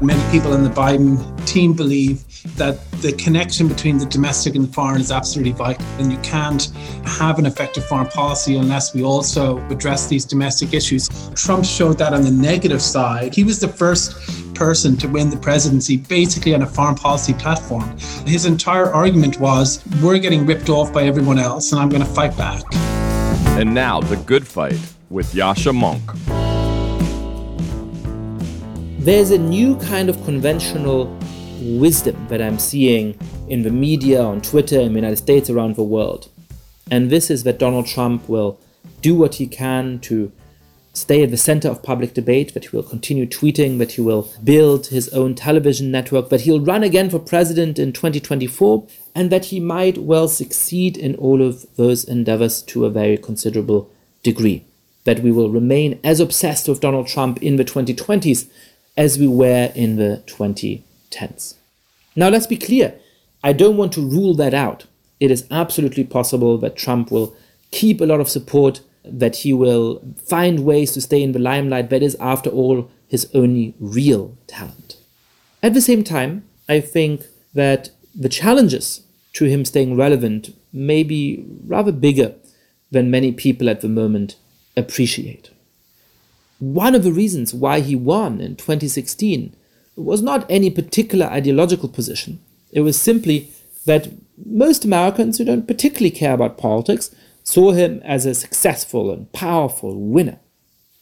Many people in the Biden team believe that the connection between the domestic and the foreign is absolutely vital, and you can't have an effective foreign policy unless we also address these domestic issues. Trump showed that on the negative side. He was the first person to win the presidency basically on a foreign policy platform. His entire argument was we're getting ripped off by everyone else, and I'm going to fight back. And now, The Good Fight with Yascha Mounk. There's a new kind of conventional wisdom that I'm seeing in the media, on Twitter, in the United States, around the world. And this is that Donald Trump will do what he can to stay at the center of public debate, that he will continue tweeting, that he will build his own television network, that he'll run again for president in 2024, and that he might well succeed in all of those endeavors to a very considerable degree. That we will remain as obsessed with Donald Trump in the 2020s as we were in the 2010s. Now, let's be clear. I don't want to rule that out. It is absolutely possible that Trump will keep a lot of support, that he will find ways to stay in the limelight. That is, after all, his only real talent. At the same time, I think that the challenges to him staying relevant may be rather bigger than many people at the moment appreciate. One of the reasons why he won in 2016 was not any particular ideological position. It was simply that most Americans who don't particularly care about politics saw him as a successful and powerful winner.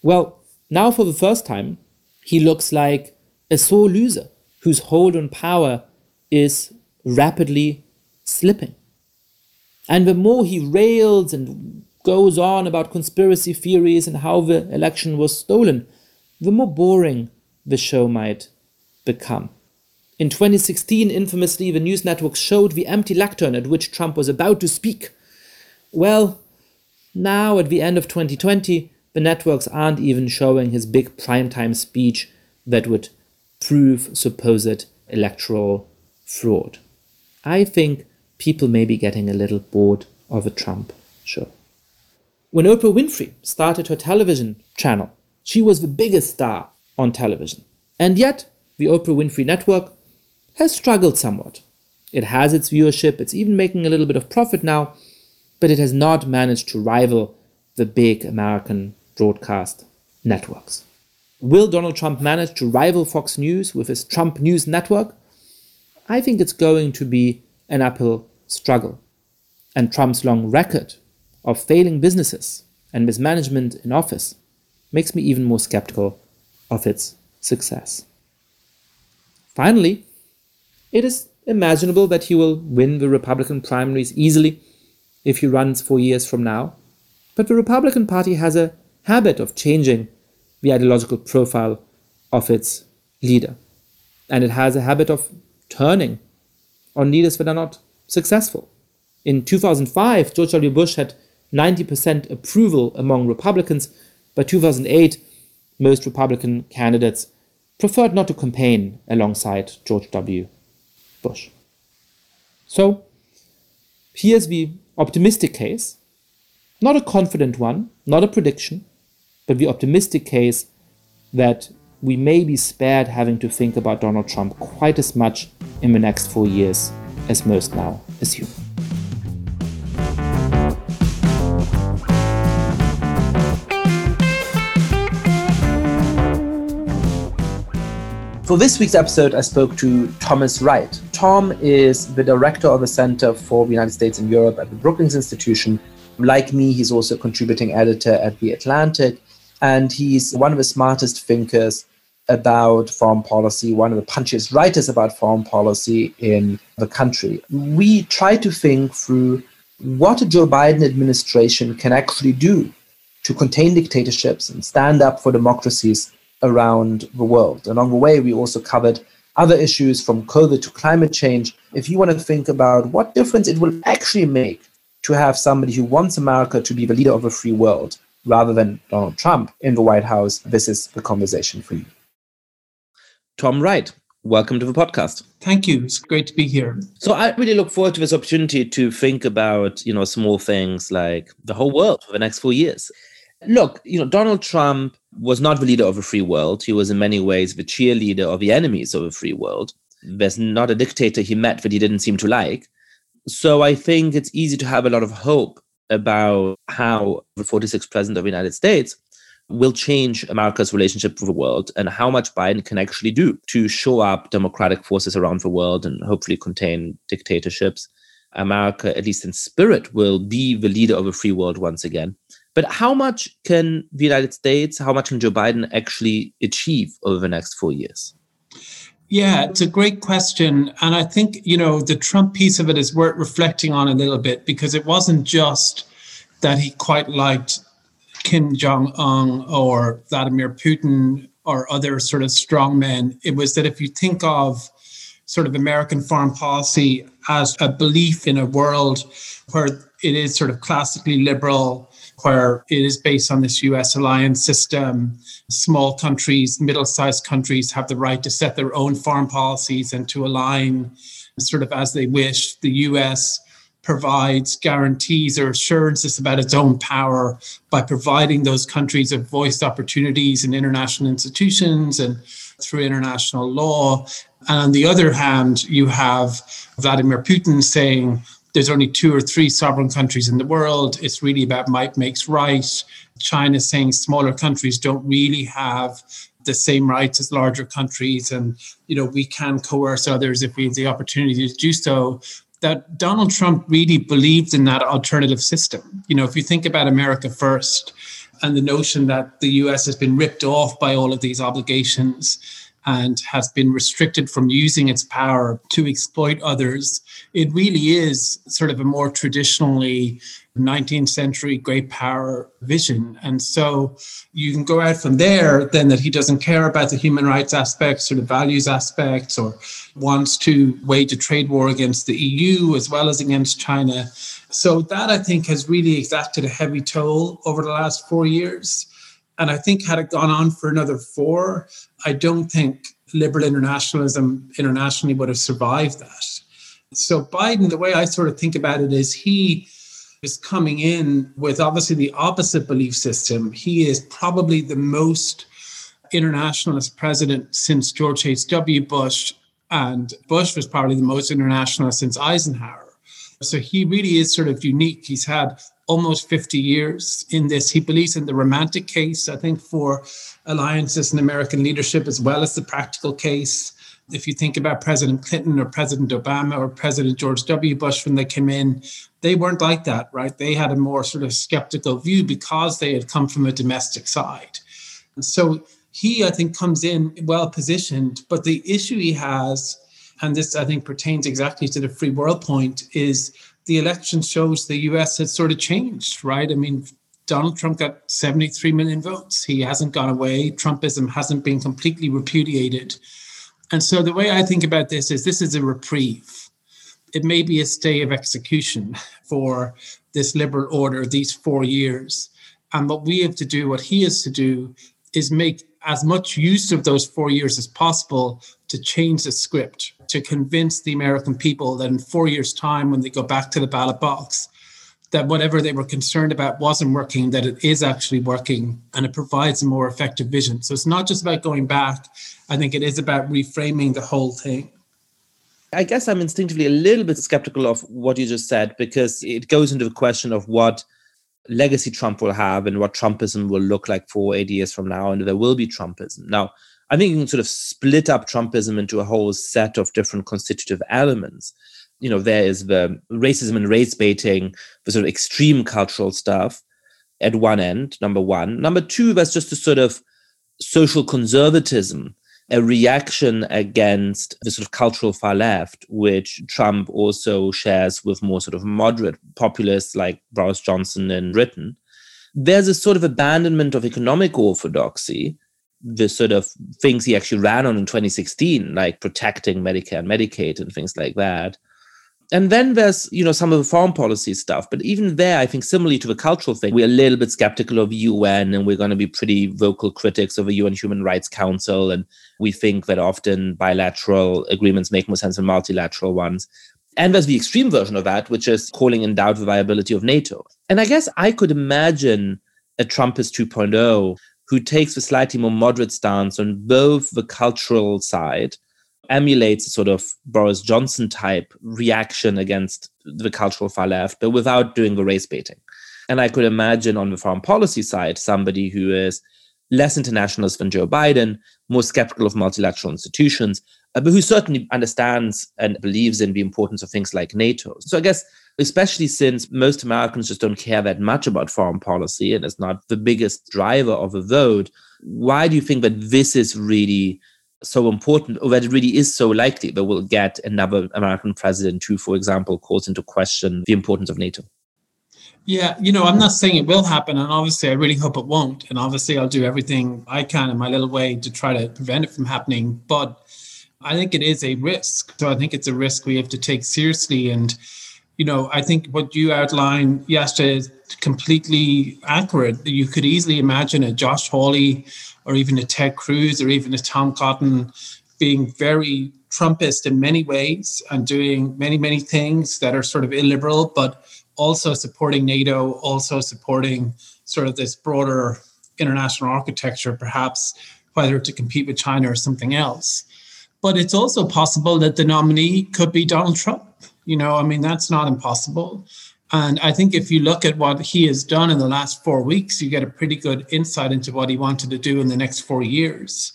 Well, now for the first time, he looks like a sore loser whose hold on power is rapidly slipping. And the more he rails and goes on about conspiracy theories and how the election was stolen, the more boring the show might become. In 2016, infamously, the news networks showed the empty lectern at which Trump was about to speak. Well, now at the end of 2020, the networks aren't even showing his big primetime speech that would prove supposed electoral fraud. I think people may be getting a little bored of a Trump show. When Oprah Winfrey started her television channel, she was the biggest star on television. And yet, the Oprah Winfrey Network has struggled somewhat. It has its viewership, it's even making a little bit of profit now, but it has not managed to rival the big American broadcast networks. Will Donald Trump manage to rival Fox News with his Trump News Network? I think it's going to be an uphill struggle. And Trump's long record of failing businesses and mismanagement in office makes me even more skeptical of its success. Finally, it is imaginable that he will win the Republican primaries easily if he runs four years from now, but the Republican Party has a habit of changing the ideological profile of its leader, and it has a habit of turning on leaders that are not successful. In 2005, George W. Bush had 90% approval among Republicans. By 2008, most Republican candidates preferred not to campaign alongside George W. Bush. So, here's the optimistic case, not a confident one, not a prediction, but the optimistic case that we may be spared having to think about Donald Trump quite as much in the next four years as most now assume. For this week's episode, I spoke to Thomas Wright. Tom is the director of the Center for the United States and Europe at the Brookings Institution. Like me, he's also a contributing editor at The Atlantic, and he's one of the smartest thinkers about foreign policy, one of the punchiest writers about foreign policy in the country. We try to think through what a Joe Biden administration can actually do to contain dictatorships and stand up for democracies around the world. Along the way, we also covered other issues from COVID to climate change. If you want to think about what difference it will actually make to have somebody who wants America to be the leader of a free world rather than Donald Trump in the White House, this is the conversation for you. Tom Wright, welcome to the podcast. Thank you. It's great to be here. So I really look forward to this opportunity to think about, you know, small things like the whole world for the next four years. Look, you know, Donald Trump was not the leader of a free world. He was in many ways the cheerleader of the enemies of a free world. There's not a dictator he met that he didn't seem to like. So I think it's easy to have a lot of hope about how the 46th president of the United States will change America's relationship with the world and how much Biden can actually do to show up democratic forces around the world and hopefully contain dictatorships. America, at least in spirit, will be the leader of a free world once again. But how much can the United States, how much can Joe Biden actually achieve over the next four years? Yeah, it's a great question. And I think, you know, the Trump piece of it is worth reflecting on a little bit because it wasn't just that he quite liked Kim Jong un or Vladimir Putin or other sort of strongmen. It was that if you think of sort of American foreign policy as a belief in a world where it is sort of classically liberal, where it is based on this US alliance system. Small countries, middle sized countries have the right to set their own foreign policies and to align sort of as they wish. The US provides guarantees or assurances about its own power by providing those countries with voiced opportunities in international institutions and through international law. And on the other hand, you have Vladimir Putin saying there's only two or three sovereign countries in the world. It's really about might makes right. China saying smaller countries don't really have the same rights as larger countries, and you know we can coerce others if we have the opportunity to do so. That Donald Trump really believed in that alternative system. You know, if you think about America first and the notion that the US has been ripped off by all of these obligations and has been restricted from using its power to exploit others, it really is sort of a more traditionally 19th century great power vision. And so you can go out from there then that he doesn't care about the human rights aspects or the values aspects or wants to wage a trade war against the EU as well as against China. So that I think has really exacted a heavy toll over the last four years. And I think had it gone on for another four, I don't think liberal internationalism internationally would have survived that. So Biden, the way I sort of think about it is he is coming in with obviously the opposite belief system. He is probably the most internationalist president since George H.W. Bush, and Bush was probably the most internationalist since Eisenhower. So he really is sort of unique. He's had almost 50 years in this. He believes in the romantic case, I think, for alliances and American leadership, as well as the practical case. If you think about President Clinton or President Obama or President George W. Bush when they came in, they weren't like that, right? They had a more sort of skeptical view because they had come from a domestic side. And so he, I think, comes in well positioned. But the issue he has, and this I think pertains exactly to the free world point, is the election shows the US has sort of changed, right? I mean, Donald Trump got 73 million votes. He hasn't gone away. Trumpism hasn't been completely repudiated. And so the way I think about this is this is a reprieve. It may be a stay of execution for this liberal order these four years. And what we have to do, what he has to do, is make as much use of those four years as possible to change the script, to convince the American people that in four years' time, when they go back to the ballot box, that whatever they were concerned about wasn't working, that it is actually working and it provides a more effective vision. So it's not just about going back. I think it is about reframing the whole thing. I guess I'm instinctively a little bit skeptical of what you just said because it goes into the question of what legacy Trump will have and what Trumpism will look like for eight years from now, and there will be Trumpism. Now, I think you can sort of split up Trumpism into a whole set of different constitutive elements. You know, there is the racism and race baiting, the sort of extreme cultural stuff at one end, number one. Number two, there's just a sort of social conservatism, a reaction against the sort of cultural far left, which Trump also shares with more sort of moderate populists like Boris Johnson in Britain. There's a sort of abandonment of economic orthodoxy the sort of things he actually ran on in 2016, like protecting Medicare and Medicaid and things like that. And then there's, you know, some of the foreign policy stuff. But even there, I think similarly to the cultural thing, we're a little bit skeptical of UN and we're going to be pretty vocal critics of the UN Human Rights Council. And we think that often bilateral agreements make more sense than multilateral ones. And there's the extreme version of that, which is calling in doubt the viability of NATO. And I guess I could imagine a Trumpist 2.0 who takes a slightly more moderate stance on both the cultural side, emulates a sort of Boris Johnson type reaction against the cultural far left, but without doing the race baiting. And I could imagine on the foreign policy side, somebody who is less internationalist than Joe Biden, more skeptical of multilateral institutions, uh, but who certainly understands and believes in the importance of things like NATO. So I guess, especially since most Americans just don't care that much about foreign policy and it's not the biggest driver of a vote, why do you think that this is really so important, or that it really is so likely that we'll get another American president who, for example, calls into question the importance of NATO? Yeah, you know, I'm not saying it will happen, and obviously, I really hope it won't. And obviously, I'll do everything I can in my little way to try to prevent it from happening. But I think it is a risk. So I think it's a risk we have to take seriously. And, you know, I think what you outlined Yascha is completely accurate. You could easily imagine a Josh Hawley or even a Ted Cruz or even a Tom Cotton being very Trumpist in many ways and doing many, many things that are sort of illiberal, but also supporting NATO, also supporting sort of this broader international architecture, perhaps whether to compete with China or something else. But it's also possible that the nominee could be Donald Trump. You know, I mean, that's not impossible. And I think if you look at what he has done in the last four weeks, you get a pretty good insight into what he wanted to do in the next four years.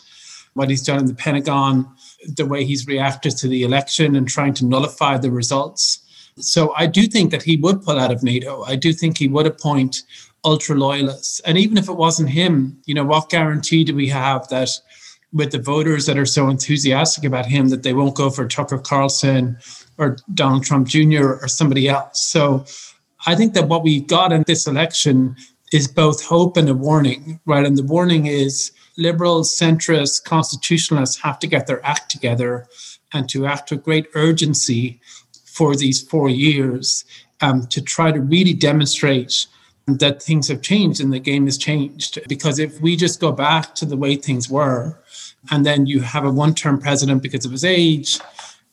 What he's done in the Pentagon, the way he's reacted to the election and trying to nullify the results so I do think that he would pull out of NATO. I do think he would appoint ultra loyalists. And even if it wasn't him, you know, what guarantee do we have that with the voters that are so enthusiastic about him that they won't go for Tucker Carlson or Donald Trump Jr. or somebody else? So I think that what we got in this election is both hope and a warning, right? And the warning is liberals, centrists, constitutionalists have to get their act together and to act with great urgency for these four years um, to try to really demonstrate that things have changed and the game has changed. Because if we just go back to the way things were, and then you have a one term president because of his age,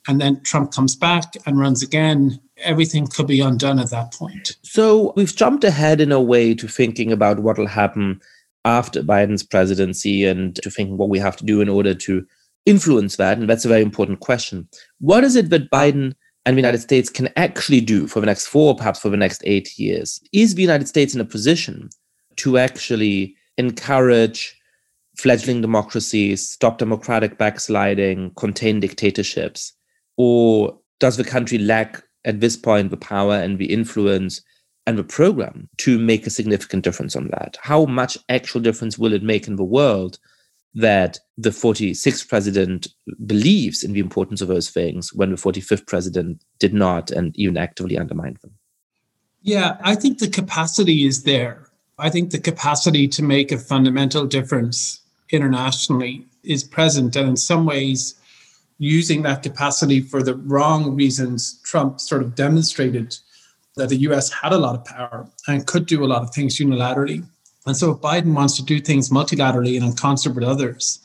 and then Trump comes back and runs again, everything could be undone at that point. So we've jumped ahead in a way to thinking about what will happen after Biden's presidency and to thinking what we have to do in order to influence that. And that's a very important question. What is it that Biden and the United States can actually do for the next four, perhaps for the next eight years? Is the United States in a position to actually encourage fledgling democracies, stop democratic backsliding, contain dictatorships? Or does the country lack at this point the power and the influence and the program to make a significant difference on that? How much actual difference will it make in the world that the 46th president believes in the importance of those things when the 45th president did not and even actively undermined them. Yeah, I think the capacity is there. I think the capacity to make a fundamental difference internationally is present. And in some ways, using that capacity for the wrong reasons, Trump sort of demonstrated that the US had a lot of power and could do a lot of things unilaterally. And so if Biden wants to do things multilaterally and in concert with others,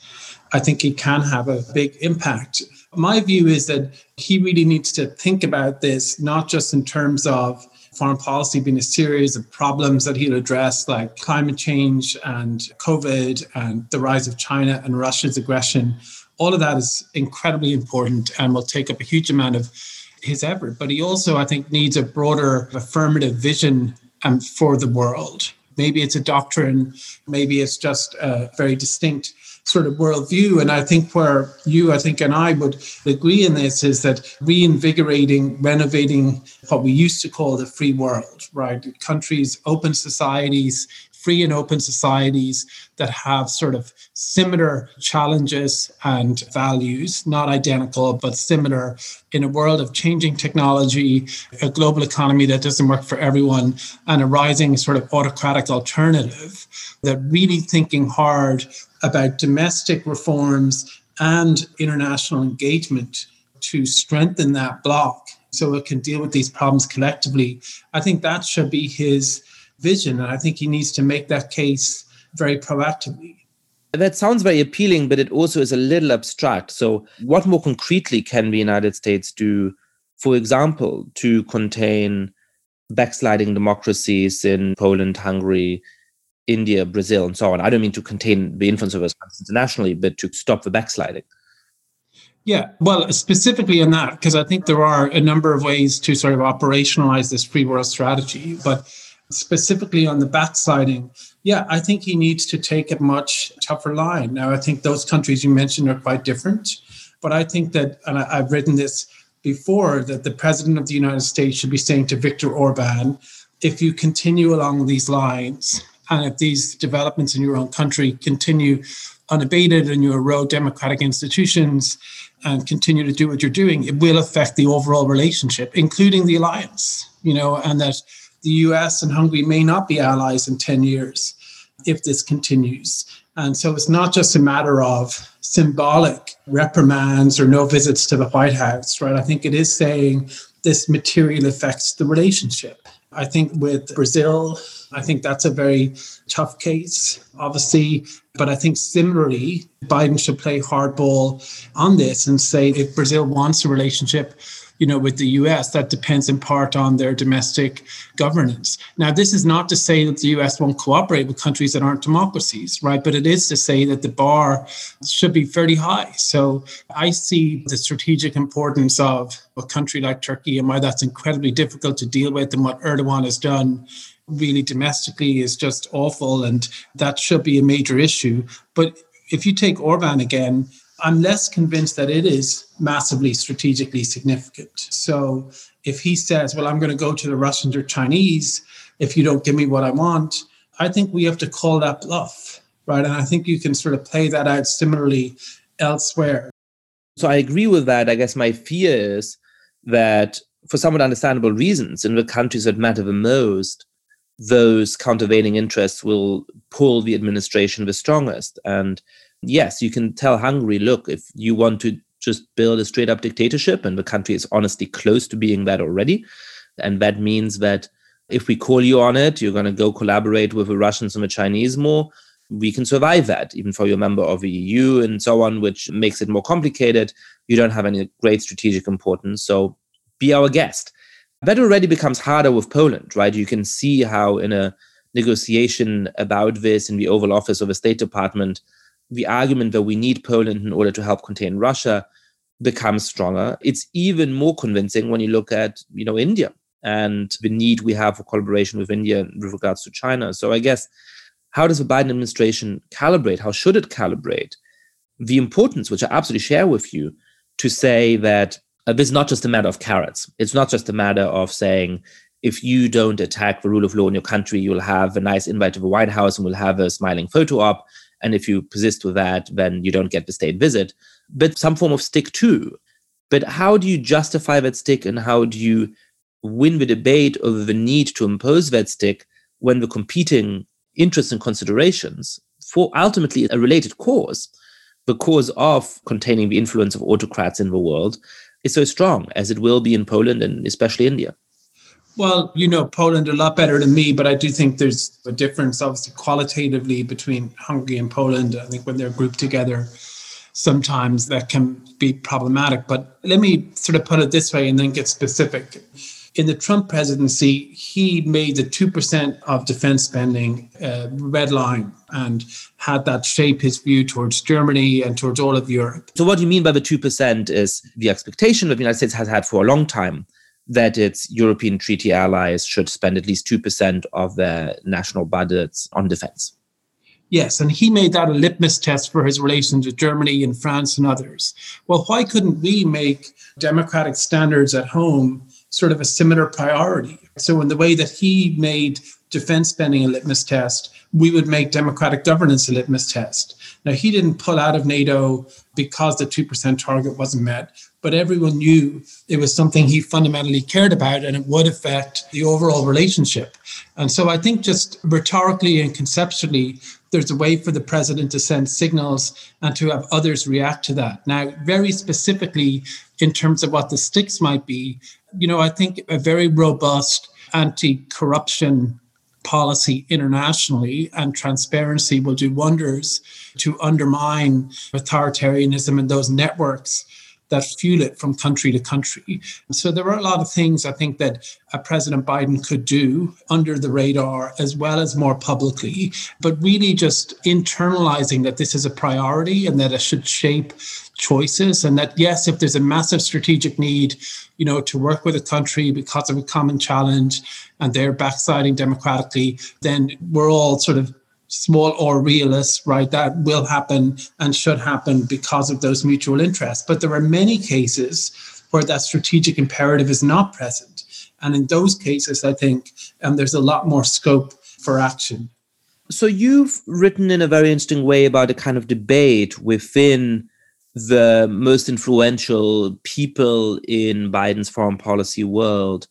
I think he can have a big impact. My view is that he really needs to think about this, not just in terms of foreign policy being a series of problems that he'll address, like climate change and COVID and the rise of China and Russia's aggression. All of that is incredibly important and will take up a huge amount of his effort. But he also, I think, needs a broader affirmative vision um, for the world. Maybe it's a doctrine, maybe it's just a very distinct sort of worldview. And I think where you, I think, and I would agree in this is that reinvigorating, renovating what we used to call the free world, right? Countries, open societies, free and open societies that have sort of similar challenges and values, not identical, but similar in a world of changing technology, a global economy that doesn't work for everyone, and a rising sort of autocratic alternative, that really thinking hard about domestic reforms and international engagement to strengthen that block so it can deal with these problems collectively. I think that should be his vision. And I think he needs to make that case very proactively. That sounds very appealing, but it also is a little abstract. So, what more concretely can the United States do, for example, to contain backsliding democracies in Poland, Hungary, India, Brazil, and so on. I don't mean to contain the influence of those countries internationally, but to stop the backsliding. Yeah, well, specifically in that, because I think there are a number of ways to sort of operationalize this free world strategy, but specifically on the backsliding, yeah, I think he needs to take a much tougher line. Now, I think those countries you mentioned are quite different, but I think that, and I, I've written this before, that the president of the United States should be saying to Viktor Orban, if you continue along these lines, and if these developments in your own country continue unabated and you erode democratic institutions, and continue to do what you're doing, it will affect the overall relationship, including the alliance, you know, and that the US and Hungary may not be allies in 10 years if this continues. And so it's not just a matter of symbolic reprimands or no visits to the White House, right? I think it is saying this material affects the relationship. I think with Brazil, I think that's a very tough case, obviously. But I think similarly, Biden should play hardball on this and say if Brazil wants a relationship, you know, with the US, that depends in part on their domestic governance. Now, this is not to say that the US won't cooperate with countries that aren't democracies, right? But it is to say that the bar should be fairly high. So I see the strategic importance of a country like Turkey and why that's incredibly difficult to deal with and what Erdogan has done really domestically is just awful and that should be a major issue. But if you take Orban again, I'm less convinced that it is massively strategically significant. So if he says, well, I'm going to go to the Russians or Chinese if you don't give me what I want, I think we have to call that bluff, right? And I think you can sort of play that out similarly elsewhere. So I agree with that. I guess my fear is that for somewhat understandable reasons, in the countries that matter the most, those countervailing interests will pull the administration the strongest. And yes, you can tell Hungary, look, if you want to just build a straight up dictatorship, and the country is honestly close to being that already. And that means that if we call you on it, you're going to go collaborate with the Russians and the Chinese more. We can survive that, even for your member of the EU and so on, which makes it more complicated. You don't have any great strategic importance. So be our guest. That already becomes harder with Poland, right? You can see how in a negotiation about this in the Oval Office of the State Department, the argument that we need Poland in order to help contain Russia becomes stronger. It's even more convincing when you look at, you know, India and the need we have for collaboration with India with regards to China. So I guess how does the Biden administration calibrate? How should it calibrate the importance, which I absolutely share with you, to say that uh, this is not just a matter of carrots. It's not just a matter of saying, if you don't attack the rule of law in your country, you'll have a nice invite to the White House and we'll have a smiling photo op. And if you persist with that, then you don't get the state visit. But some form of stick too. But how do you justify that stick and how do you win the debate over the need to impose that stick when the competing interests and considerations for ultimately a related cause, the cause of containing the influence of autocrats in the world, is so strong as it will be in Poland and especially India? Well, you know Poland a lot better than me, but I do think there's a difference, obviously, qualitatively between Hungary and Poland. I think when they're grouped together, sometimes that can be problematic. But let me sort of put it this way and then get specific in the Trump presidency, he made the 2% of defense spending uh, red line and had that shape his view towards Germany and towards all of Europe. So, what do you mean by the 2% is the expectation that the United States has had for a long time that its European treaty allies should spend at least 2% of their national budgets on defense. Yes, and he made that a litmus test for his relations with Germany and France and others. Well, why couldn't we make democratic standards at home sort of a similar priority. So, in the way that he made defense spending a litmus test, we would make democratic governance a litmus test. Now, he didn't pull out of NATO because the 2% target wasn't met, but everyone knew it was something he fundamentally cared about and it would affect the overall relationship. And so I think just rhetorically and conceptually, there's a way for the president to send signals and to have others react to that. Now, very specifically, in terms of what the sticks might be, you know, I think a very robust anti corruption policy internationally and transparency will do wonders to undermine authoritarianism and those networks that fuel it from country to country. So there are a lot of things I think that uh, President Biden could do under the radar as well as more publicly, but really just internalizing that this is a priority and that it should shape choices and that yes if there's a massive strategic need you know to work with a country because of a common challenge and they're backsliding democratically then we're all sort of small or realists, right? That will happen and should happen because of those mutual interests. But there are many cases where that strategic imperative is not present. And in those cases, I think um, there's a lot more scope for action. So you've written in a very interesting way about a kind of debate within the most influential people in Biden's foreign policy world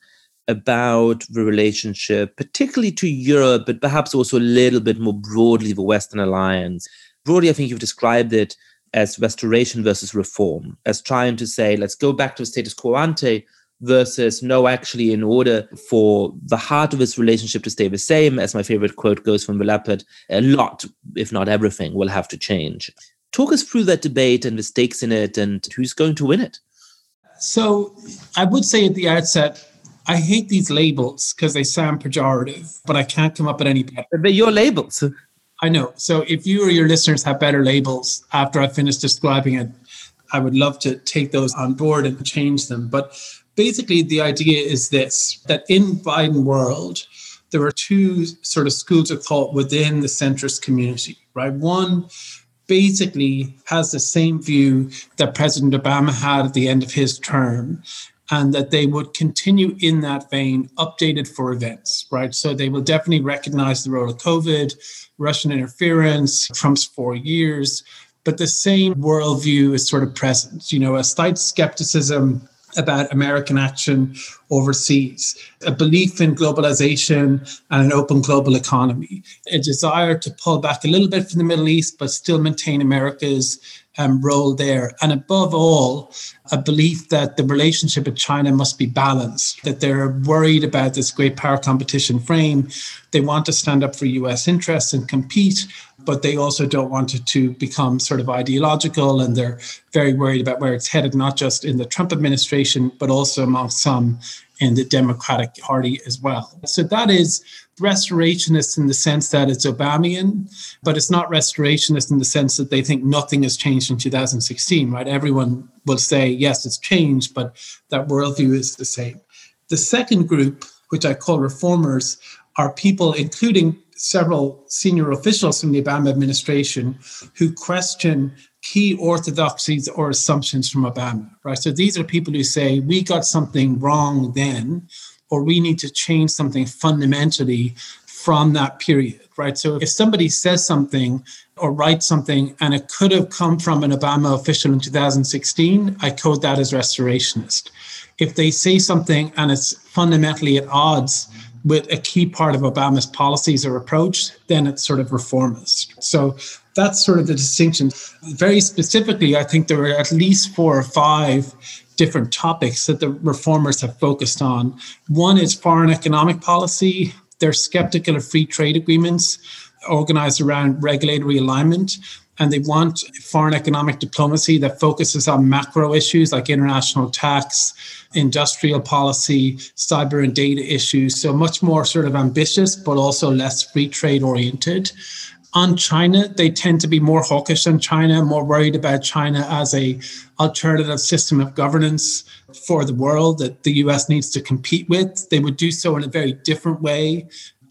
about the relationship, particularly to Europe, but perhaps also a little bit more broadly the Western alliance. Broadly, I think you've described it as restoration versus reform, as trying to say, let's go back to the status quo ante versus no, actually, in order for the heart of this relationship to stay the same, as my favorite quote goes from the Leopard, a lot, if not everything, will have to change. Talk us through that debate and the stakes in it and who's going to win it. So I would say at the outset, I hate these labels because they sound pejorative, but I can't come up with any better. They're your labels. I know. So if you or your listeners have better labels after I finish describing it, I would love to take those on board and change them. But basically, the idea is this that in Biden world, there are two sort of schools of thought within the centrist community, right? One basically has the same view that President Obama had at the end of his term, and that they would continue in that vein, updated for events, right? So they will definitely recognize the role of COVID, Russian interference, Trump's four years, but the same worldview is sort of present. You know, a slight skepticism about American action overseas, a belief in globalization and an open global economy, a desire to pull back a little bit from the Middle East, but still maintain America's um, role there. And above all, a belief that the relationship with China must be balanced, that they're worried about this great power competition frame. They want to stand up for US interests and compete, but they also don't want it to become sort of ideological. And they're very worried about where it's headed, not just in the Trump administration, but also among some in the Democratic Party as well. So that is restorationist in the sense that it's Obamian, but it's not restorationist in the sense that they think nothing has changed in 2016, right? Everyone will say, yes, it's changed, but that worldview is the same. The second group, which I call reformers, are people, including several senior officials from the Obama administration, who question key orthodoxies or assumptions from Obama, right? So these are people who say, we got something wrong then or we need to change something fundamentally from that period, right? So if somebody says something or writes something and it could have come from an Obama official in 2016, I code that as restorationist. If they say something and it's fundamentally at odds with a key part of Obama's policies or approach, then it's sort of reformist. So that's sort of the distinction. Very specifically, I think there were at least four or five different topics that the reformers have focused on. One is foreign economic policy. They're skeptical of free trade agreements organized around regulatory alignment. And they want foreign economic diplomacy that focuses on macro issues like international tax, industrial policy, cyber and data issues. So, much more sort of ambitious, but also less free trade oriented on China, they tend to be more hawkish on China, more worried about China as a alternative system of governance for the world that the US needs to compete with. They would do so in a very different way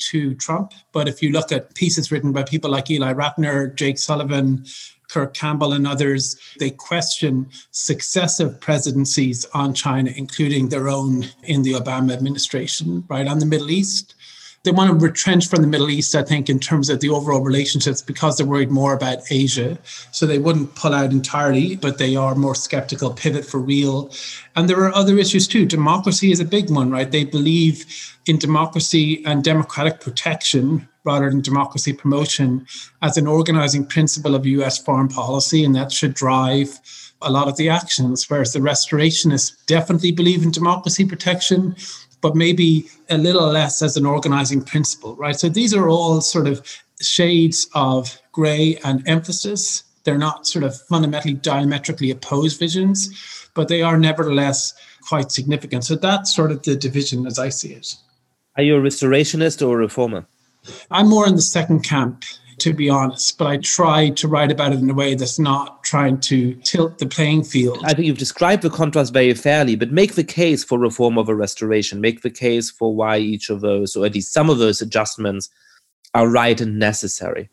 to Trump. But if you look at pieces written by people like Ely Ratner, Jake Sullivan, Kurt Campbell, and others, they question successive presidencies on China, including their own in the Obama administration, right on the Middle East they want to retrench from the Middle East, I think, in terms of the overall relationships because they're worried more about Asia. So they wouldn't pull out entirely, but they are more skeptical, pivot for real. And there are other issues too. Democracy is a big one, right? They believe in democracy and democratic protection rather than democracy promotion as an organizing principle of US foreign policy, and that should drive a lot of the actions, whereas the restorationists definitely believe in democracy protection but maybe a little less as an organizing principle, right? So these are all sort of shades of gray and emphasis. They're not sort of fundamentally diametrically opposed visions, but they are nevertheless quite significant. So that's sort of the division as I see it. Are you a restorationist or a reformer? I'm more in the second camp, to be honest, but I try to write about it in a way that's not trying to tilt the playing field. I think you've described the contrast very fairly, but make the case for reform over restoration. Make the case for why each of those, or at least some of those adjustments, are right and necessary.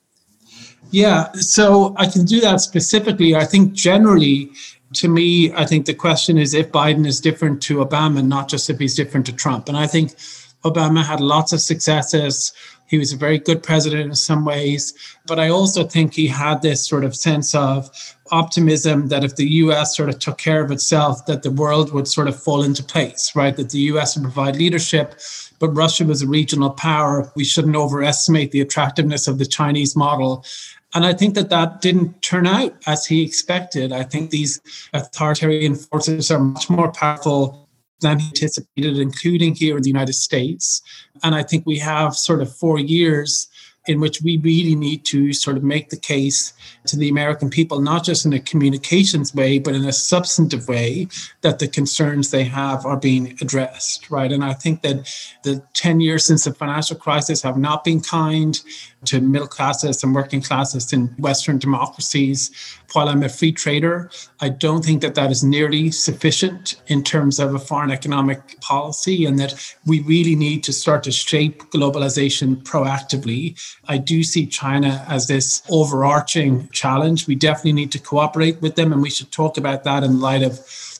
Yeah, so I can do that specifically. I think generally, to me, I think the question is if Biden is different to Obama, not just if he's different to Trump. And I think Obama had lots of successes. He was a very good president in some ways. But I also think he had this sort of sense of optimism that if the US sort of took care of itself, that the world would sort of fall into place, right? That the US would provide leadership, but Russia was a regional power. We shouldn't overestimate the attractiveness of the Chinese model. And I think that that didn't turn out as he expected. I think these authoritarian forces are much more powerful than anticipated, including here in the United States. And I think we have sort of four years in which we really need to sort of make the case to the American people, not just in a communications way, but in a substantive way, that the concerns they have are being addressed, right? And I think that the 10 years since the financial crisis have not been kind to middle classes and working classes in Western democracies. While I'm a free trader, I don't think that that is nearly sufficient in terms of a foreign economic policy, and that we really need to start to shape globalization proactively. I do see China as this overarching challenge. We definitely need to cooperate with them, and we should talk about that in light of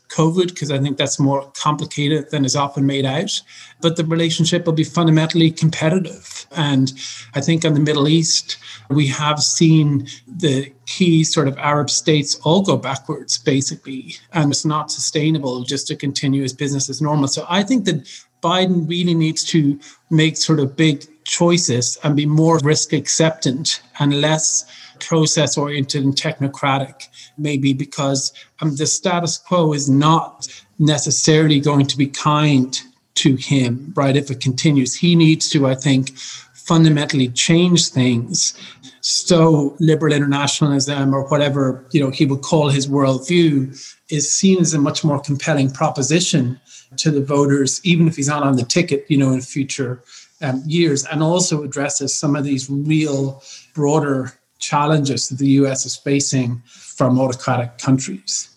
COVID, because I think that's more complicated than is often made out. But the relationship will be fundamentally competitive. And I think in the Middle East, we have seen the key sort of Arab states all go backwards, basically. And it's not sustainable just to continue as business as normal. So I think that Biden really needs to make sort of big choices and be more risk acceptant and less process oriented and technocratic, maybe because um, the status quo is not necessarily going to be kind to him, right? If it continues, he needs to, I think, fundamentally change things so liberal internationalism or whatever you know he would call his worldview is seen as a much more compelling proposition to the voters even if he's not on the ticket you know in future um, years and also addresses some of these real broader challenges that the US is facing from autocratic countries.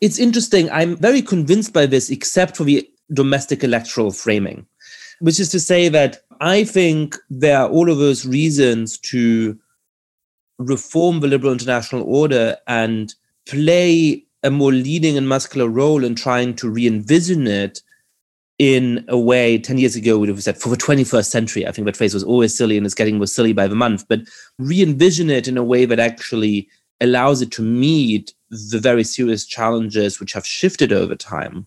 It's interesting. I'm very convinced by this, except for the domestic electoral framing, which is to say that I think there are all of those reasons to reform the liberal international order and play a more leading and muscular role in trying to re envision it in a way 10 years ago we would have said for the 21st century i think that phrase was always silly and it's getting more silly by the month but re-envision it in a way that actually allows it to meet the very serious challenges which have shifted over time.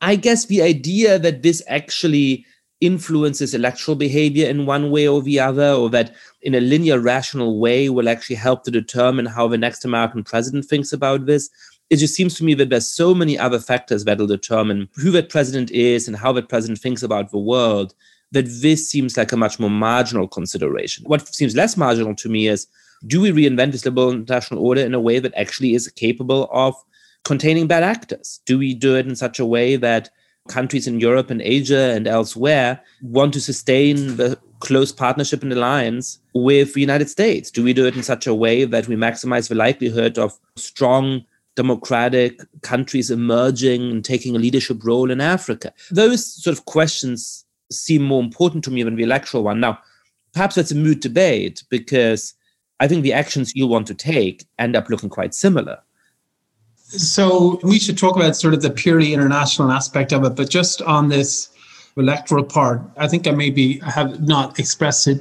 I guess the idea that this actually influences electoral behavior in one way or the other or that in a linear rational way will actually help to determine how the next american president thinks about this it just seems to me that there's so many other factors that'll determine who that president is and how that president thinks about the world that this seems like a much more marginal consideration. What seems less marginal to me is do we reinvent this liberal international order in a way that actually is capable of containing bad actors? Do we do it in such a way that countries in Europe and Asia and elsewhere want to sustain the close partnership and alliance with the United States? Do we do it in such a way that we maximize the likelihood of strong democratic countries emerging and taking a leadership role in Africa? Those sort of questions seem more important to me than the electoral one. Now, perhaps that's a moot debate because I think the actions you want to take end up looking quite similar. So we should talk about sort of the purely international aspect of it, but just on this electoral part, I think I maybe have not expressed it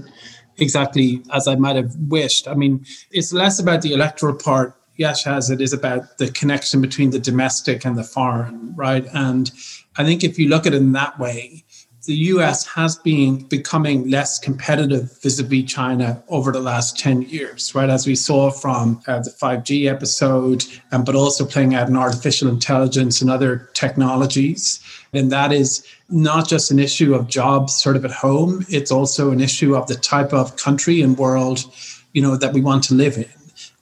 exactly as I might have wished. I mean, it's less about the electoral part Yascha as it is about the connection between the domestic and the foreign, right? And I think if you look at it in that way, the US has been becoming less competitive vis a vis China over the last 10 years, right? As we saw from uh, the 5G episode, um, but also playing out in artificial intelligence and other technologies. And that is not just an issue of jobs sort of at home, it's also an issue of the type of country and world, you know, that we want to live in.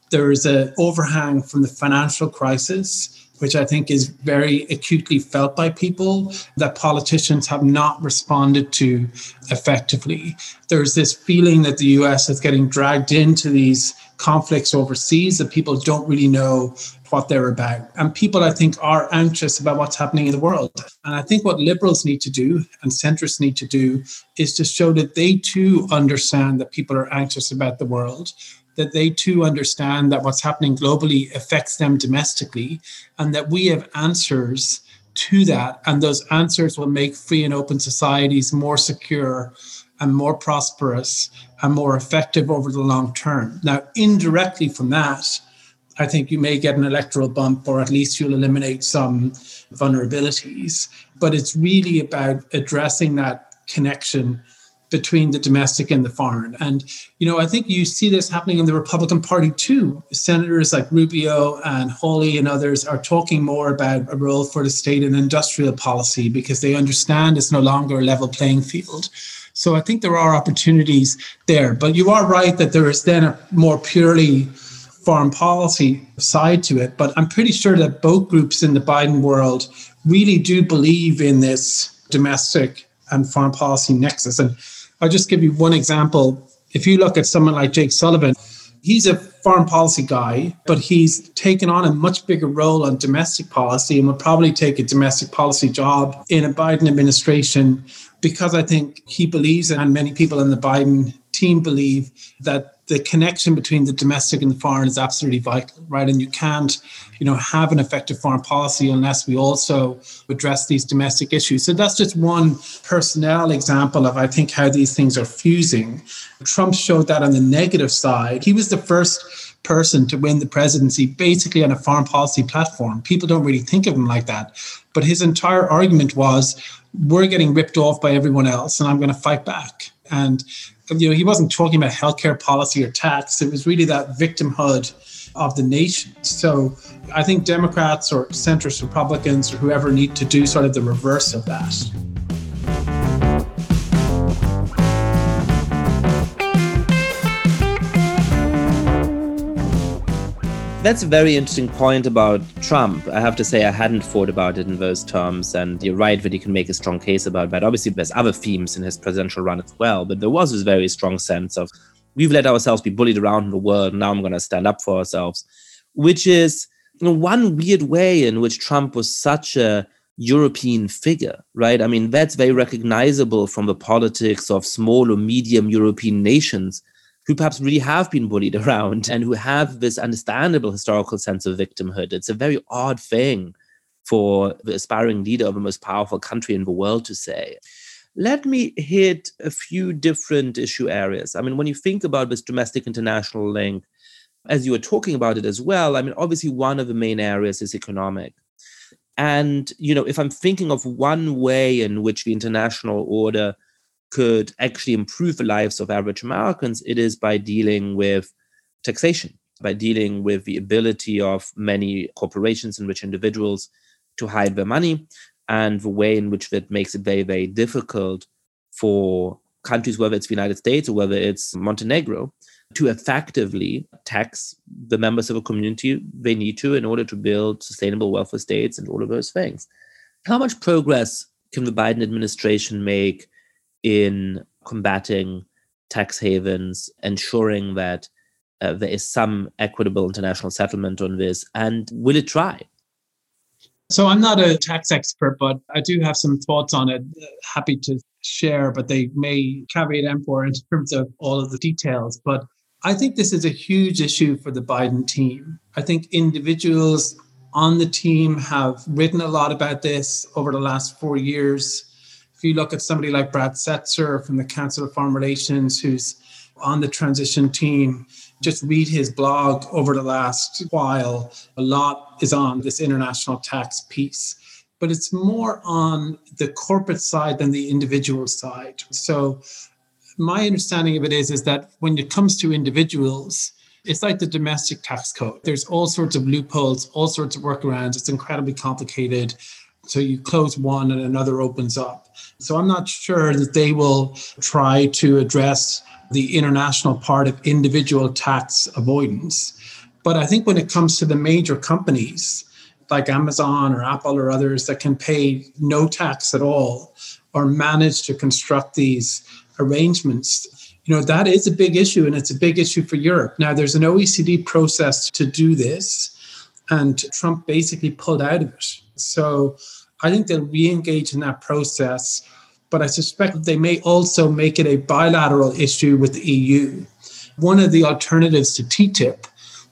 There is an overhang from the financial crisis which I think is very acutely felt by people that politicians have not responded to effectively. There's this feeling that the US is getting dragged into these conflicts overseas that people don't really know what they're about. And people, I think, are anxious about what's happening in the world. And I think what liberals need to do and centrists need to do is to show that they too understand that people are anxious about the world, that they too understand that what's happening globally affects them domestically, and that we have answers to that. And those answers will make free and open societies more secure and more prosperous and more effective over the long term. Now, indirectly from that, I think you may get an electoral bump, or at least you'll eliminate some vulnerabilities. But it's really about addressing that connection between the domestic and the foreign. And, you know, I think you see this happening in the Republican Party too. Senators like Rubio and Hawley and others are talking more about a role for the state in industrial policy because they understand it's no longer a level playing field. So I think there are opportunities there. But you are right that there is then a more purely foreign policy side to it. But I'm pretty sure that both groups in the Biden world really do believe in this domestic and foreign policy nexus. And I'll just give you one example. If you look at someone like Jake Sullivan, he's a foreign policy guy, but he's taken on a much bigger role on domestic policy and will probably take a domestic policy job in a Biden administration because I think he believes, and many people in the Biden team believe, that the connection between the domestic and the foreign is absolutely vital, right? And you can't, you know, have an effective foreign policy unless we also address these domestic issues. So that's just one personnel example of, I think, how these things are fusing. Trump showed that on the negative side. He was the first person to win the presidency basically on a foreign policy platform. People don't really think of him like that. But his entire argument was, we're getting ripped off by everyone else, and I'm going to fight back. And you know, he wasn't talking about healthcare policy or tax. It was really that victimhood of the nation. So I think Democrats or centrist Republicans or whoever need to do sort of the reverse of that. That's a very interesting point about Trump. I have to say, I hadn't thought about it in those terms. And you're right that you can make a strong case about that. Obviously, there's other themes in his presidential run as well. But there was this very strong sense of we've let ourselves be bullied around in the world. Now I'm going to stand up for ourselves, which is you know, one weird way in which Trump was such a European figure, right? I mean, that's very recognizable from the politics of small or medium European nations who perhaps really have been bullied around and who have this understandable historical sense of victimhood. It's a very odd thing for the aspiring leader of the most powerful country in the world to say. Let me hit a few different issue areas. I mean, when you think about this domestic international link, as you were talking about it as well, I mean, obviously, one of the main areas is economic. And, you know, if I'm thinking of one way in which the international order could actually improve the lives of average Americans, it is by dealing with taxation, by dealing with the ability of many corporations and rich individuals to hide their money, and the way in which that makes it very, very difficult for countries, whether it's the United States or whether it's Montenegro, to effectively tax the members of a community they need to in order to build sustainable welfare states and all of those things. How much progress can the Biden administration make in combating tax havens, ensuring that uh, there is some equitable international settlement on this? And will it try? So I'm not a tax expert, but I do have some thoughts on it. Happy to share, but they may caveat emptor in terms of all of the details. But I think this is a huge issue for the Biden team. I think individuals on the team have written a lot about this over the last four years. If you look at somebody like Brad Setser from the Council of Foreign Relations, who's on the transition team, just read his blog over the last while. A lot is on this international tax piece, but it's more on the corporate side than the individual side. So, my understanding of it is, is that when it comes to individuals, it's like the domestic tax code. There's all sorts of loopholes, all sorts of workarounds. It's incredibly complicated. So you close one and another opens up. So I'm not sure that they will try to address the international part of individual tax avoidance. But I think when it comes to the major companies like Amazon or Apple or others that can pay no tax at all or manage to construct these arrangements, you know, that is a big issue and it's a big issue for Europe. Now, there's an OECD process to do this, and Trump basically pulled out of it. So I think they'll re engage in that process. But I suspect they may also make it a bilateral issue with the EU. One of the alternatives to TTIP,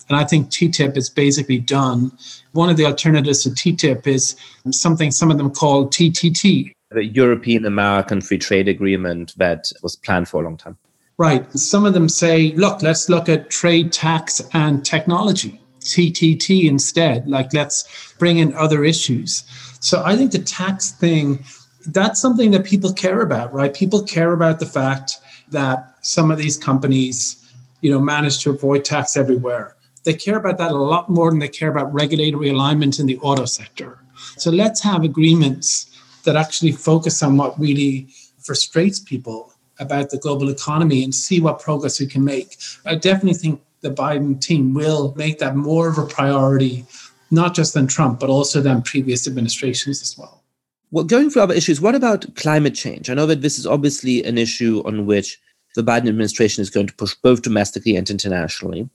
and I think TTIP is basically done. One of the alternatives to TTIP is something some of them call TTT. The European American Free Trade Agreement that was planned for a long time. Right. Some of them say, look, let's look at trade, tax, and technology. TTT instead. Like, let's bring in other issues. So I think the tax thing, that's something that people care about, right? People care about the fact that some of these companies, you know, manage to avoid tax everywhere. They care about that a lot more than they care about regulatory alignment in the auto sector. So let's have agreements that actually focus on what really frustrates people about the global economy and see what progress we can make. I definitely think the Biden team will make that more of a priority, not just than Trump, but also than previous administrations as well. Well, going through other issues, what about climate change? I know that this is obviously an issue on which the Biden administration is going to push both domestically and internationally.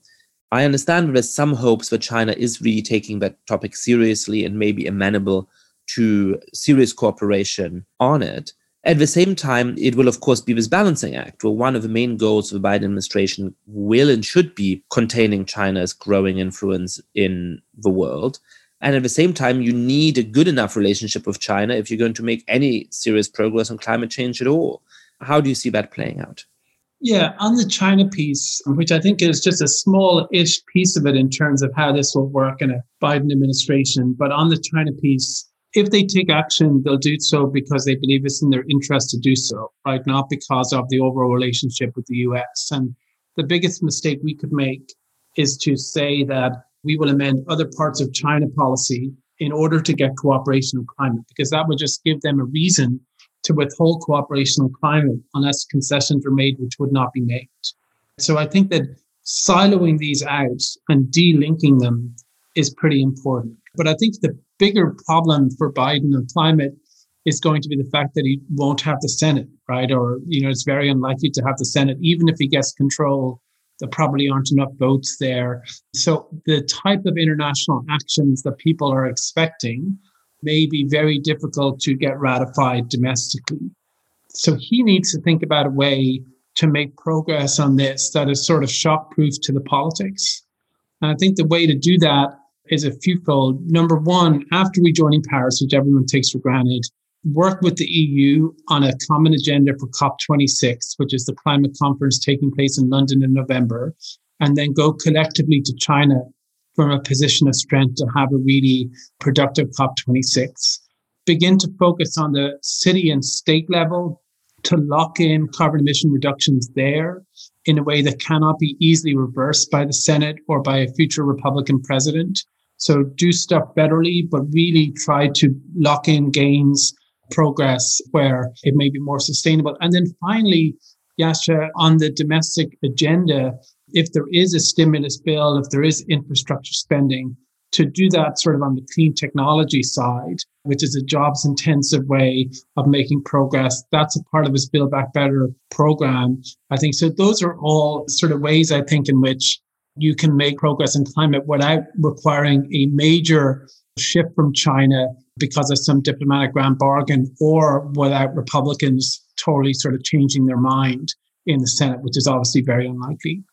I understand there's some hopes that China is really taking that topic seriously and maybe amenable to serious cooperation on it. At the same time, it will, of course, be this balancing act where one of the main goals of the Biden administration will and should be containing China's growing influence in the world. And at the same time, you need a good enough relationship with China if you're going to make any serious progress on climate change at all. How do you see that playing out? Yeah, on the China piece, which I think is just a small ish piece of it in terms of how this will work in a Biden administration. But on the China piece, if they take action, they'll do so because they believe it's in their interest to do so, right? Not because of the overall relationship with the US. And the biggest mistake we could make is to say that we will amend other parts of China policy in order to get cooperation on climate, because that would just give them a reason to withhold cooperation on climate unless concessions are made, which would not be made. So I think that siloing these out and delinking them is pretty important. But I think the bigger problem for Biden on climate is going to be the fact that he won't have the Senate, right? Or, you know, it's very unlikely to have the Senate. Even if he gets control, there probably aren't enough votes there. So the type of international actions that people are expecting may be very difficult to get ratified domestically. So he needs to think about a way to make progress on this that is sort of shockproof to the politics. And I think the way to do that is a fewfold. Number one, after rejoining Paris, which everyone takes for granted, work with the EU on a common agenda for COP26, which is the climate conference taking place in London in November, and then go collectively to China from a position of strength to have a really productive COP26. Begin to focus on the city and state level to lock in carbon emission reductions there in a way that cannot be easily reversed by the Senate or by a future Republican president. So do stuff betterly, but really try to lock in gains, progress where it may be more sustainable. And then finally, Yascha, on the domestic agenda, if there is a stimulus bill, if there is infrastructure spending, to do that sort of on the clean technology side, which is a jobs intensive way of making progress. That's a part of his Build Back Better program. I think so. Those are all sort of ways I think in which you can make progress in climate without requiring a major shift from China because of some diplomatic grand bargain or without Republicans totally sort of changing their mind in the Senate, which is obviously very unlikely.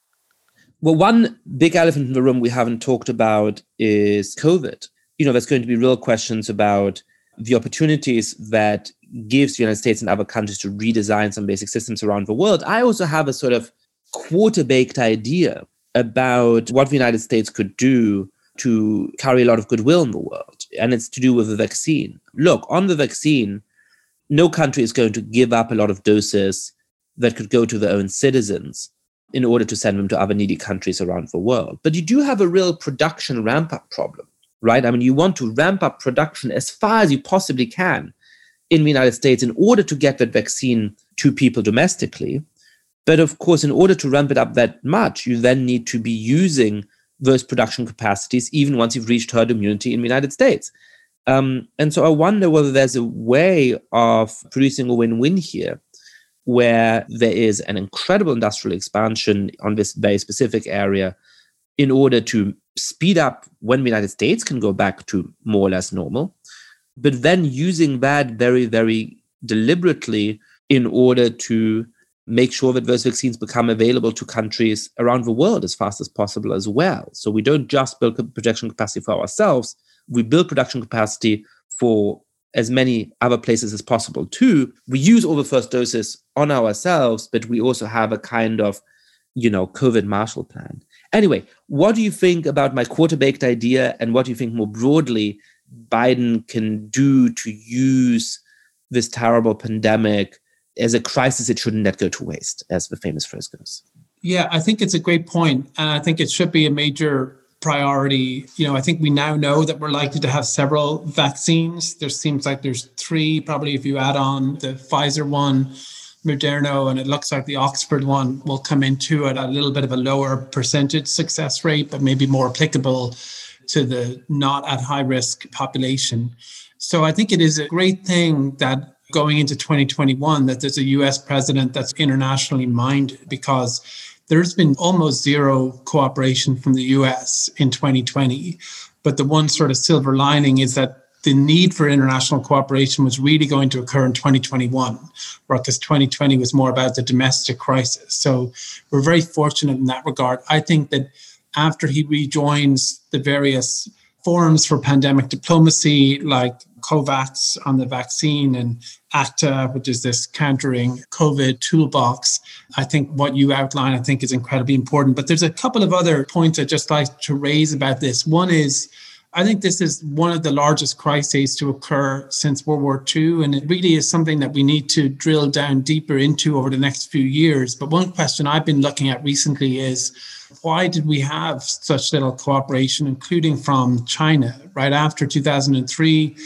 Well, one big elephant in the room we haven't talked about is COVID. You know, there's going to be real questions about the opportunities that gives the United States and other countries to redesign some basic systems around the world. I also have a sort of quarter baked idea about what the United States could do to carry a lot of goodwill in the world. And it's to do with the vaccine. Look, on the vaccine, no country is going to give up a lot of doses that could go to their own citizens in order to send them to other needy countries around the world. But you do have a real production ramp up problem, right? I mean, you want to ramp up production as far as you possibly can in the United States in order to get that vaccine to people domestically. But of course, in order to ramp it up that much, you then need to be using those production capacities, even once you've reached herd immunity in the United States. Um, and so I wonder whether there's a way of producing a win win here where there is an incredible industrial expansion on this very specific area in order to speed up when the United States can go back to more or less normal, but then using that very, very deliberately in order to make sure that those vaccines become available to countries around the world as fast as possible as well. So we don't just build production capacity for ourselves, we build production capacity for as many other places as possible too. We use all the first doses on ourselves, but we also have a kind of, you know, COVID Marshall Plan. Anyway, what do you think about my quarter baked idea, and what do you think more broadly Biden can do to use this terrible pandemic as a crisis it shouldn't let go to waste, as the famous phrase goes. Yeah, I think it's a great point, and I think it should be a major priority. You know, I think we now know that we're likely to have several vaccines. There seems like there's three, probably if you add on the Pfizer one, Moderna, and it looks like the Oxford one will come into it a little bit of a lower percentage success rate, but maybe more applicable to the not at high risk population. So I think it is a great thing that going into 2021 that there's a US president that's internationally minded because there's been almost zero cooperation from the US in 2020. But the one sort of silver lining is that the need for international cooperation was really going to occur in 2021, because 2020 was more about the domestic crisis. So we're very fortunate in that regard. I think that after he rejoins the various forums for pandemic diplomacy, like COVAX on the vaccine and ACTA, which is this countering COVID toolbox. I think what you outline, I think, is incredibly important. But there's a couple of other points I'd just like to raise about this. One is, I think this is one of the largest crises to occur since World War II, and it really is something that we need to drill down deeper into over the next few years. But one question I've been looking at recently is why did we have such little cooperation, including from China? Right after 2003,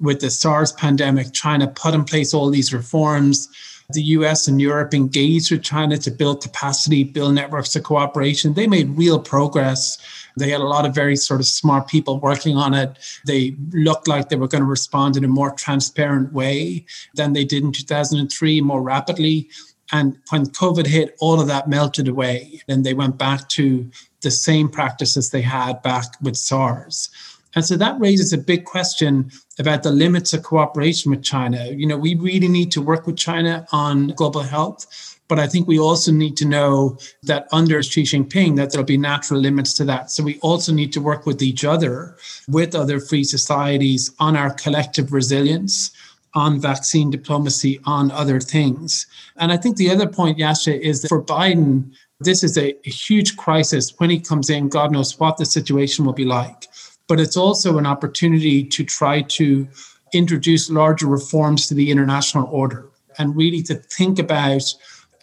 with the SARS pandemic, China put in place all these reforms. The US and Europe engaged with China to build capacity, build networks of cooperation. They made real progress. They had a lot of very sort of smart people working on it. They looked like they were going to respond in a more transparent way than they did in 2003, more rapidly. And when COVID hit, all of that melted away. And they went back to the same practices they had back with SARS. And so that raises a big question about the limits of cooperation with China. You know, we really need to work with China on global health, but I think we also need to know that under Xi Jinping that there'll be natural limits to that. So we also need to work with each other, with other free societies on our collective resilience on vaccine diplomacy, on other things. And I think the other point, Yascha, is that for Biden, this is a, a, huge crisis. When he comes in, God knows what the situation will be like but it's also an opportunity to try to introduce larger reforms to the international order and really to think about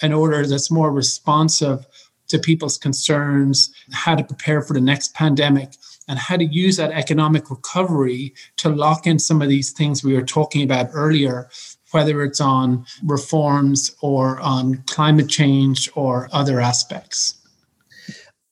an order that's more responsive to people's concerns, how to prepare for the next pandemic, and how to use that economic recovery to lock in some of these things we were talking about earlier, whether it's on reforms or on climate change or other aspects.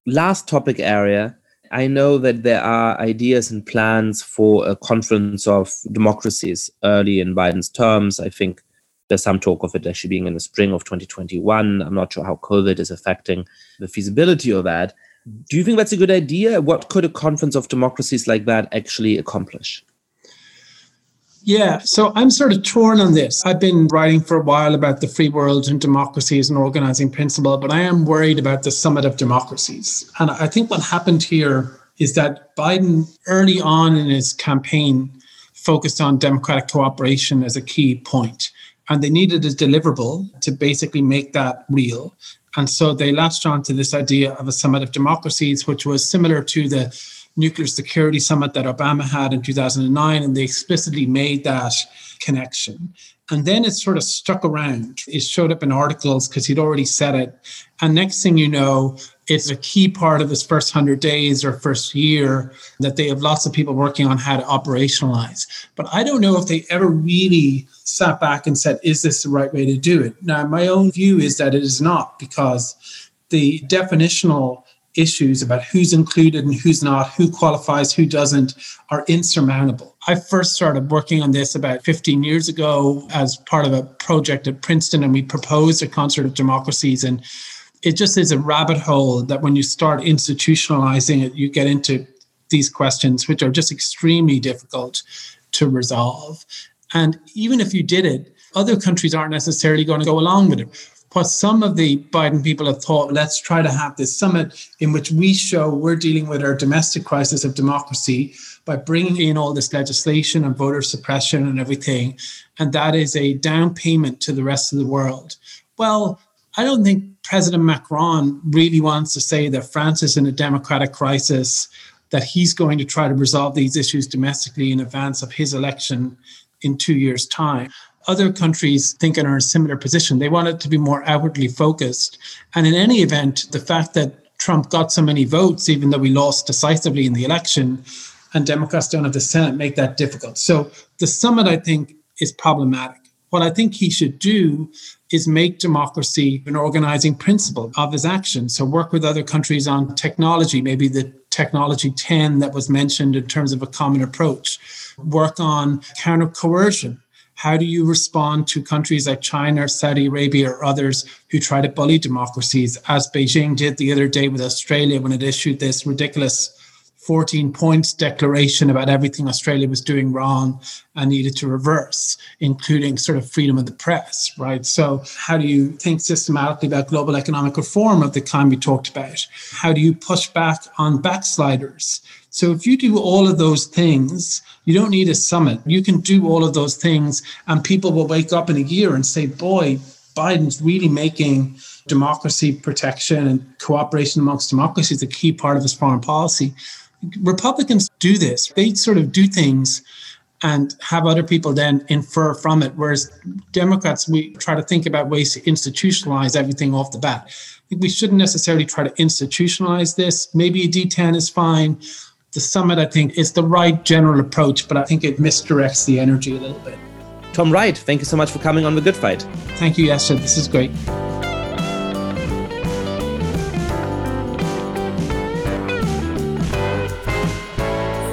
Last topic area I know that there are ideas and plans for a conference of democracies early in Biden's terms. I think there's some talk of it actually being in the spring of 2021. I'm not sure how COVID is affecting the feasibility of that. Do you think that's a good idea? What could a conference of democracies like that actually accomplish? Yeah, so I'm sort of torn on this. I've been writing for a while about the free world and democracy as an organizing principle, but I am worried about the summit of democracies. And I think what happened here is that Biden, early on in his campaign, focused on democratic cooperation as a key point. And they needed a deliverable to basically make that real. And so they latched on to this idea of a summit of democracies, which was similar to the nuclear security summit that Obama had in 2009, and they explicitly made that connection. And then it sort of stuck around. It showed up in articles because he'd already said it. And next thing you know, it's a key part of his first 100 days or first year that they have lots of people working on how to operationalize. But I don't know if they ever really sat back and said, is this the right way to do it? Now, my own view is that it is not because the definitional issues about who's included and who's not, who qualifies, who doesn't, are insurmountable. I first started working on this about 15 years ago as part of a project at Princeton, and we proposed a concert of democracies. And it just is a rabbit hole that when you start institutionalizing it, you get into these questions, which are just extremely difficult to resolve. And even if you did it, other countries aren't necessarily going to go along with it what some of the Biden people have thought, let's try to have this summit in which we show we're dealing with our domestic crisis of democracy by bringing in all this legislation and voter suppression and everything. And that is a down payment to the rest of the world. Well, I don't think President Macron really wants to say that France is in a democratic crisis, that he's going to try to resolve these issues domestically in advance of his election in two years' time other countries think and are in a similar position. They want it to be more outwardly focused. And in any event, the fact that Trump got so many votes, even though we lost decisively in the election, and Democrats don't have the Senate, make that difficult. So the summit, I think, is problematic. What I think he should do is make democracy an organizing principle of his action. So work with other countries on technology, maybe the technology 10 that was mentioned in terms of a common approach. Work on counter coercion how do you respond to countries like China or Saudi Arabia or others who try to bully democracies, as Beijing did the other day with Australia when it issued this ridiculous 14 points declaration about everything Australia was doing wrong and needed to reverse, including sort of freedom of the press, right? So, how do you think systematically about global economic reform of the kind we talked about? How do you push back on backsliders? So, if you do all of those things, you don't need a summit. You can do all of those things, and people will wake up in a year and say, boy, Biden's really making democracy protection and cooperation amongst democracies a key part of his foreign policy. Republicans do this. They sort of do things and have other people then infer from it. Whereas Democrats, we try to think about ways to institutionalize everything off the bat. We shouldn't necessarily try to institutionalize this. Maybe a D10 is fine. The summit, I think, is the right general approach, but I think it misdirects the energy a little bit. Tom Wright, thank you so much for coming on The Good Fight. Thank you, Yascha. This is great.